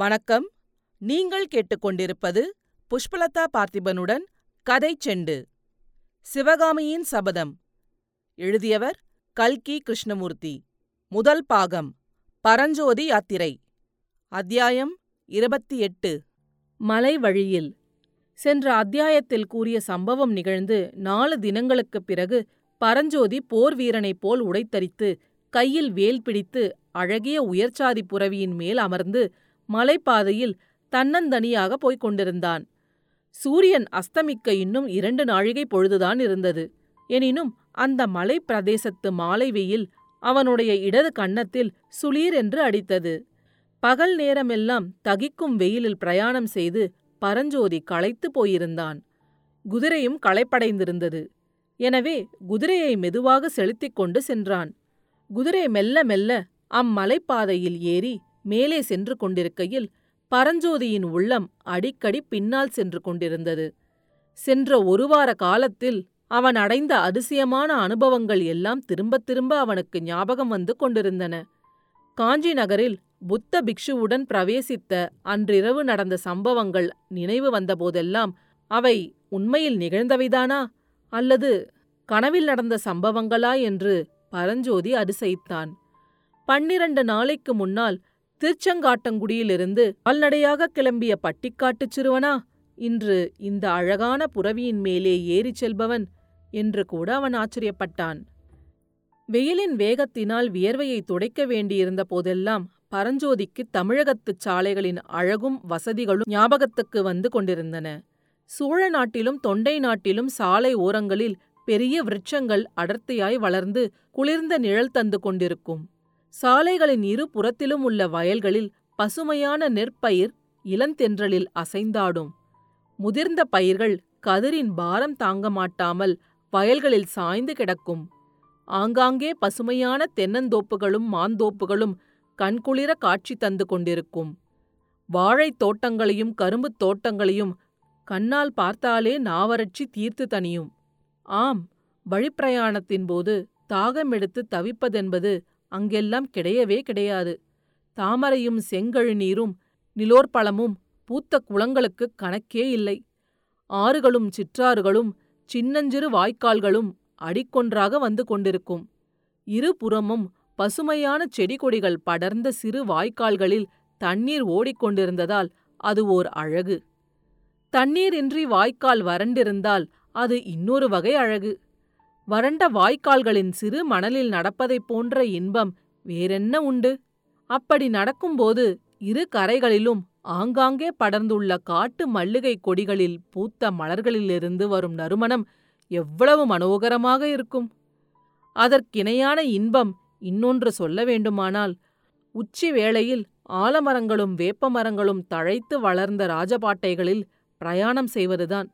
வணக்கம். நீங்கள் கேட்டுக்கொண்டிருப்பது புஷ்பலதா பார்த்திபனுடன் கதை செண்டு. சிவகாமியின் சபதம். எழுதியவர் கல்கி கிருஷ்ணமூர்த்தி. முதல் பாகம். பரஞ்சோதி யாத்திரை. அத்தியாயம் இருபத்தி எட்டு. மலை வழியில். சென்ற அத்தியாயத்தில் கூறிய சம்பவம் நிகழ்ந்து நாலு தினங்களுக்குப் பிறகு பரஞ்சோதி போர் வீரனைப் போல் உடைத்தரித்து கையில் வேல் பிடித்து அழகிய உயர்ச்சாதி புரவியின் மேல் அமர்ந்து மலைப்பாதையில் தன்னந்தனியாக போய்க் கொண்டிருந்தான். சூரியன் அஸ்தமிக்க இன்னும் இரண்டு நாழிகை பொழுதுதான் இருந்தது. எனினும் அந்த மலைப் பிரதேசத்து மாலை வெயில் அவனுடைய இடது கன்னத்தில் சுளீர் என்று அடித்தது. பகல் நேரமெல்லாம் தகிக்கும் வெயிலில் பிரயாணம் செய்து பரஞ்சோதி களைத்துப் போயிருந்தான். குதிரையும் களைப்படைந்திருந்தது. எனவே குதிரையை மெதுவாக செலுத்திக் கொண்டு சென்றான். குதிரை மெல்ல மெல்ல அம்மலைப்பாதையில் ஏறி மேலே சென்று கொண்டிருக்கையில் பரஞ்சோதியின் உள்ளம் அடிக்கடி பின்னால் சென்று கொண்டிருந்தது. சென்ற ஒரு வார காலத்தில் அவன் அடைந்த அதிசயமான அனுபவங்கள் எல்லாம் திரும்பத் திரும்ப அவனுக்கு ஞாபகம் வந்து கொண்டிருந்தன. காஞ்சி நகரில் புத்த பிக்ஷுவுடன் பிரவேசித்த அன்றிரவு நடந்த சம்பவங்கள் நினைவு வந்தபோதெல்லாம் அவை உண்மையில் நிகழ்ந்தவைதானா? அல்லது கனவில் நடந்த சம்பவங்களா? என்று பரஞ்சோதி அதிசயித்தான். பன்னிரண்டு நாளைக்கு முன்னால் திருச்செங்காட்டங்குடியிலிருந்து கால்நடையாக கிளம்பிய பட்டிக்காட்டுச் சிறுவனா? இன்று இந்த அழகான புரவியின் மேலே ஏறிச் செல்பவன் என்று கூட அவன் ஆச்சரியப்பட்டான். வெயிலின் வேகத்தினால் வியர்வையை துடைக்க வேண்டியிருந்த போதெல்லாம் பரஞ்சோதிக்கு தமிழகத்துச் சாலைகளின் அழகும் வசதிகளும் ஞாபகத்துக்கு வந்து கொண்டிருந்தன. சோழ நாட்டிலும் தொண்டை நாட்டிலும் சாலை ஓரங்களில் பெரிய விருட்சங்கள் அடர்த்தியாய் வளர்ந்து குளிர்ந்த நிழல் தந்து கொண்டிருக்கும். சாலைகளின் இரு புறத்திலும் உள்ள வயல்களில் பசுமையான நெற்பயிர் இளந்தென்றலில் அசைந்தாடும். முதிர்ந்த பயிர்கள் கதிரின் பாரம் தாங்க மாட்டாமல் வயல்களில் சாய்ந்து கிடக்கும். ஆங்காங்கே பசுமையான தென்னந்தோப்புகளும் மாந்தோப்புகளும் கண்குளிர காட்சி தந்து கொண்டிருக்கும். வாழைத் தோட்டங்களையும் கரும்புத் தோட்டங்களையும் கண்ணால் பார்த்தாலே நாவறட்சி தீர்த்து தனியும் ஆம் வழிப்பிரயாணத்தின் போது தாகம் எடுத்து தவிப்பதென்பது அங்கெல்லாம் கிடையவே கிடையாது. தாமரையும் செங்கழுநீரும் நிலோற்பழமும் பூத்த குளங்களுக்கு கணக்கே இல்லை. ஆறுகளும் சிற்றாறுகளும் சின்னஞ்சிறு வாய்க்கால்களும் அடிக்கொன்றாக வந்து கொண்டிருக்கும். இருபுறமும் பசுமையான செடி கொடிகள் படர்ந்த சிறு வாய்க்கால்களில் தண்ணீர் ஓடிக்கொண்டிருந்ததால் அது ஓர் அழகு. தண்ணீரின்றி வாய்க்கால் வறண்டிருந்தால் அது இன்னொரு வகை அழகு. வறண்ட வாய்க்கால்களின் சிறு மணலில் நடப்பதைப் போன்ற இன்பம் வேறென்ன உண்டு? அப்படி நடக்கும்போது இரு கரைகளிலும் ஆங்காங்கே படர்ந்துள்ள காட்டு மல்லிகை கொடிகளில் பூத்த மலர்களிலிருந்து வரும் நறுமணம் எவ்வளவு மனோகரமாக இருக்கும்! அதற்கிணையான இன்பம் இன்னொன்று சொல்ல வேண்டுமானால் உச்சி வேளையில் ஆலமரங்களும் வேப்பமரங்களும் தழைத்து வளர்ந்த ராஜபாட்டைகளில் பிரயாணம் செய்வதுதான்.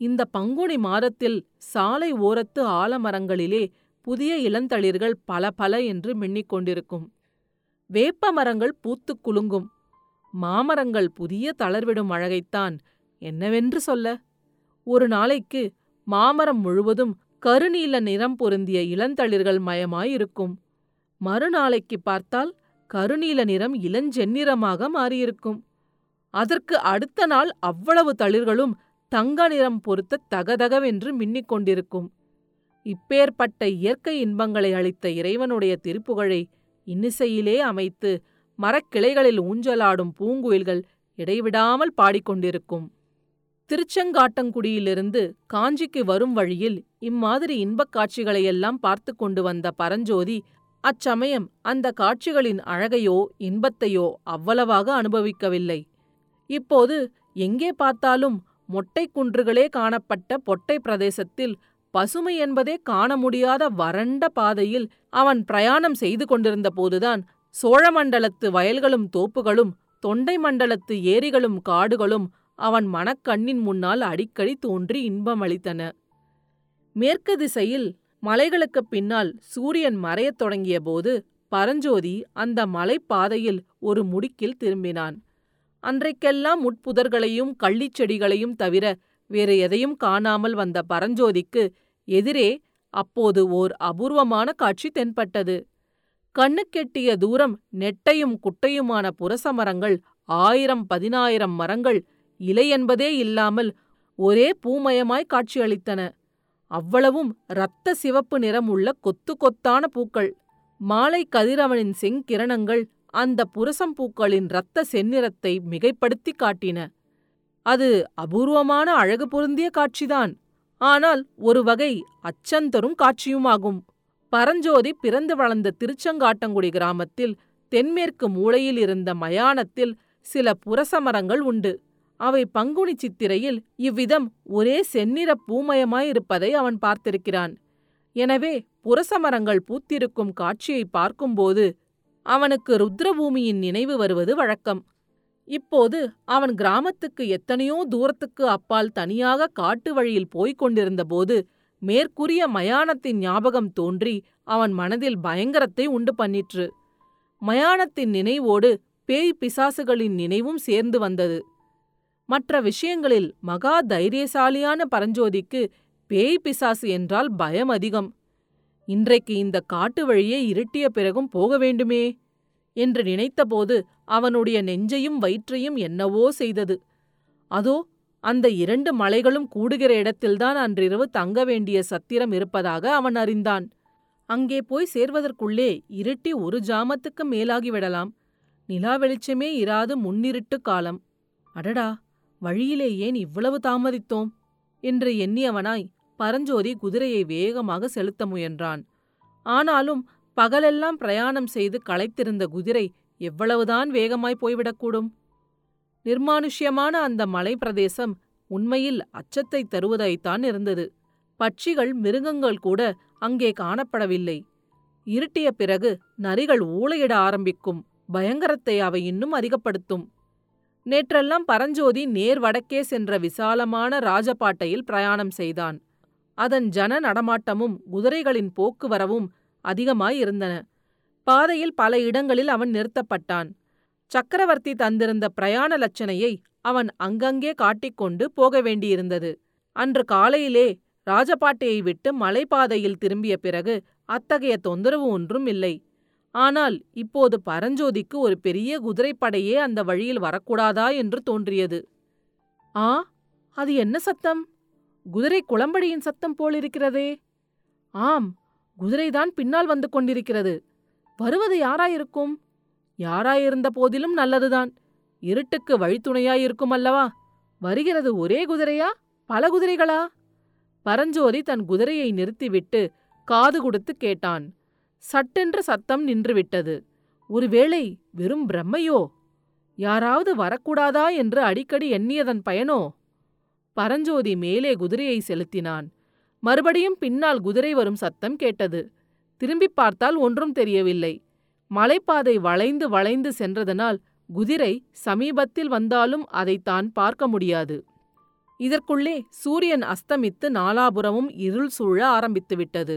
இந்த பங்குனி மாதத்தில் சாலை ஓரத்து ஆலமரங்களிலே புதிய இளந்தளிர்கள் பல பல என்று மின்னிக் கொண்டிருக்கும். வேப்ப மரங்கள் பூத்துக் குலுங்கும். மாமரங்கள் புதிய தளர்விடும் அழகைத்தான் என்னவென்று சொல்ல? ஒரு நாளைக்கு மாமரம் முழுவதும் கருநீல நிறம் பொருந்திய இளந்தளிர்கள் மயமாயிருக்கும். மறுநாளைக்கு பார்த்தால் கருநீல நிறம் இளஞ்செந்நிறமாக மாறியிருக்கும். அதற்கு அடுத்த நாள் அவ்வளவு தளிர்களும் தங்க நிறம் பொறுத்த தகதகவென்று மின்னிக் கொண்டிருக்கும். இப்பேற்பட்ட இயற்கை இன்பங்களை அளித்த இறைவனுடைய திருப்புகழை இன்னிசையிலே அமைத்து மரக்கிளைகளில் ஊஞ்சலாடும் பூங்குயில்கள் இடைவிடாமல் பாடிக்கொண்டிருக்கும். திருச்செங்காட்டங்குடியிலிருந்து காஞ்சிக்கு வரும் வழியில் இம்மாதிரி இன்பக் காட்சிகளையெல்லாம் பார்த்து கொண்டு வந்த பரஞ்சோதி அச்சமயம் அந்த காட்சிகளின் அழகையோ இன்பத்தையோ அவ்வளவாக அனுபவிக்கவில்லை. இப்போது எங்கே பார்த்தாலும் மொட்டை குன்றுகளே காணப்பட்ட பொட்டை பிரதேசத்தில் பசுமை என்பதே காண முடியாத வறண்ட பாதையில் அவன் பிரயாணம் செய்து கொண்டிருந்த போதுதான் சோழமண்டலத்து வயல்களும் தோப்புகளும் தொண்டை மண்டலத்து ஏரிகளும் காடுகளும் அவன் மனக்கண்ணின் முன்னால் அடிக்கடி தோன்றி இன்பமளித்தன. மேற்கு திசையில் மலைகளுக்குப் பின்னால் சூரியன் மறையத் தொடங்கியபோது பரஞ்சோதி அந்த மலைப்பாதையில் ஒரு முடுக்கில் திரும்பினான். அன்றைக்கெல்லாம் முட்புதர்களையும் கள்ளிச் செடிகளையும் தவிர வேறு எதையும் காணாமல் வந்த பரஞ்சோதிக்கு எதிரே அப்போது ஓர் அபூர்வமான காட்சி தென்பட்டது. கண்ணுக்கெட்டிய தூரம் நெட்டையும் குட்டையுமான புரசமரங்கள் ஆயிரம் பதினாயிரம் மரங்கள் இலை என்பதே இல்லாமல் ஒரே பூமயமாய் காட்சியளித்தன. அவ்வளவும் இரத்த சிவப்பு நிறம் உள்ள கொத்து கொத்தான பூக்கள் மாலை கதிரவனின் செங்கிரணங்கள் அந்த புரசம் பூக்களின் இரத்த செந்நிறத்தை மிகைப்படுத்தி காட்டின. அது அபூர்வமான அழகு பொருந்திய காட்சிதான். ஆனால் ஒரு வகை அச்சந்தரும் காட்சியுமாகும். பரஞ்சோதி பிறந்து வளர்ந்த திருச்செங்காட்டங்குடி கிராமத்தில் தென்மேற்கு மூலையில் இருந்த மயானத்தில் சில புரசமரங்கள் உண்டு. அவை பங்குனி சித்திரையில் இவ்விதம் ஒரே செந்நிற பூமயமாயிருப்பதை அவன் பார்த்திருக்கிறான். எனவே புரசமரங்கள் பூத்திருக்கும் காட்சியை பார்க்கும்போது அவனுக்கு ருத்ரபூமியின் நினைவு வருவது வழக்கம். இப்போது அவன் கிராமத்துக்கு எத்தனையோ தூரத்துக்கு அப்பால் தனியாக காட்டு வழியில் போய்க் கொண்டிருந்தபோது மேற்கூறிய மயானத்தின் ஞாபகம் தோன்றி அவன் மனதில் பயங்கரத்தை உண்டு பண்ணிற்று. மயானத்தின் நினைவோடு பேய் பிசாசுகளின் நினைவும் சேர்ந்து வந்தது. மற்ற விஷயங்களில் மகா தைரியசாலியான பரஞ்சோதிக்கு பேய் பிசாசு என்றால் பயம் அதிகம். இன்றைக்கு இந்த காட்டு வழியே இருட்டிய பிறகும் போக வேண்டுமே என்று நினைத்தபோது அவனுடைய நெஞ்சையும் வயிற்றையும் என்னவோ செய்தது. அதோ அந்த இரண்டு மலைகளும் கூடுகிற இடத்தில்தான் அன்றிரவு தங்க வேண்டிய சத்திரம் இருப்பதாக அவன் அறிந்தான். அங்கே போய் சேர்வதற்குள்ளே இருட்டி ஒரு ஜாமத்துக்கு மேலாகிவிடலாம் நிலா வெளிச்சமே இராது முன்னிருட்டு காலம். அடடா வழியிலே ஏன் இவ்வளவு தாமதித்தோம்? என்று எண்ணியவனாய் பரஞ்சோதி குதிரையை வேகமாக செலுத்த முயன்றான். ஆனாலும் பகலெல்லாம் பிரயாணம் செய்து களைத்திருந்த குதிரை எவ்வளவுதான் வேகமாய் போய்விடக்கூடும்? நிர்மானுஷ்யமான அந்த மலை பிரதேசம் உண்மையில் அச்சத்தை தருவதாய்த்தான் இருந்தது. பட்சிகள் மிருகங்கள் கூட அங்கே காணப்படவில்லை. இருட்டிய பிறகு நரிகள் ஊளையிட ஆரம்பிக்கும் பயங்கரத்தை அவை இன்னும் அதிகப்படுத்தும். நேற்றெல்லாம் பரஞ்சோதி நேர் வடக்கே சென்ற விசாலமான ராஜபாட்டையில் பிரயாணம் செய்தான். அதன் ஜன நடமாட்டமும் குதிரைகளின் போக்குவரவும் அதிகமாயிருந்தன பாதையில் பல இடங்களில் அவன் நிறுத்தப்பட்டான். சக்கரவர்த்தி தந்திருந்த பிரயாண லட்சணையை அவன் அங்கங்கே காட்டிக்கொண்டு போக வேண்டியிருந்தது. அன்று காலையிலே ராஜபாட்டையை விட்டு மலைப்பாதையில் திரும்பிய பிறகு அத்தகைய தொந்தரவு ஒன்றும் இல்லை. ஆனால் இப்போது பரஞ்சோதிக்கு ஒரு பெரிய குதிரைப்படையே அந்த வழியில் வரக்கூடாதா என்று தோன்றியது. ஆ? அது என்ன சத்தம்? குதிரை குளம்படியின் சத்தம் போலிருக்கிறதே ஆம் குதிரைதான் பின்னால் வந்து கொண்டிருக்கிறது. வருவது யாராயிருக்கும்? யாராயிருந்த போதிலும் நல்லதுதான். இருட்டுக்கு வழித்துணையாயிருக்கும் அல்லவா? வருகிறது ஒரே குதிரையா? பல குதிரைகளா? பரஞ்சோதி தன் குதிரையை நிறுத்திவிட்டு காது கொடுத்து கேட்டான். சட்டென்று சத்தம் நின்றுவிட்டது. ஒருவேளை வெறும் பிரம்மையோ? யாராவது வரக்கூடாதா என்று அடிக்கடி எண்ணியதன் பயனோ? பரஞ்சோதி மேலே குதிரையை செலுத்தினான். மறுபடியும் பின்னால் குதிரை வரும் சத்தம் கேட்டது. திரும்பிப் பார்த்தால் ஒன்றும் தெரியவில்லை. மலைப்பாதை வளைந்து வளைந்து சென்றதனால் குதிரை சமீபத்தில் வந்தாலும் அதைத்தான் பார்க்க முடியாது. இதற்குள்ளே சூரியன் அஸ்தமித்து நாலாபுரமும் இருள் சூழ ஆரம்பித்துவிட்டது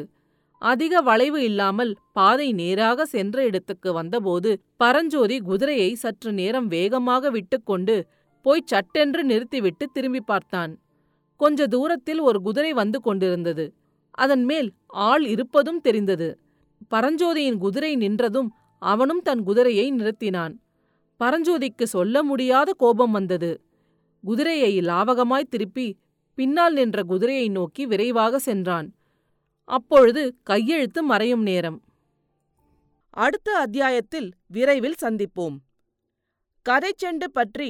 அதிக வளைவு இல்லாமல் பாதை நேராக சென்ற இடத்துக்கு வந்தபோது பரஞ்சோதி குதிரையை சற்று நேரம் வேகமாக விட்டுக்கொண்டு போய் சட்டென்று நிறுத்திவிட்டு திரும்பி பார்த்தான். கொஞ்ச தூரத்தில் ஒரு குதிரை வந்து கொண்டிருந்தது. அதன் மேல் ஆள் இருப்பதும் தெரிந்தது. பரஞ்சோதியின் குதிரை நின்றதும் அவனும் தன் குதிரையை நிறுத்தினான். பரஞ்சோதிக்கு சொல்ல முடியாத கோபம் வந்தது. குதிரையை லாவகமாய் திருப்பி பின்னால் நின்ற குதிரையை நோக்கி விரைவாக சென்றான். அப்பொழுது கையெழுத்து மறையும் நேரம். அடுத்த அத்தியாயத்தில் விரைவில் சந்திப்போம். கதைச்செண்டு பற்றி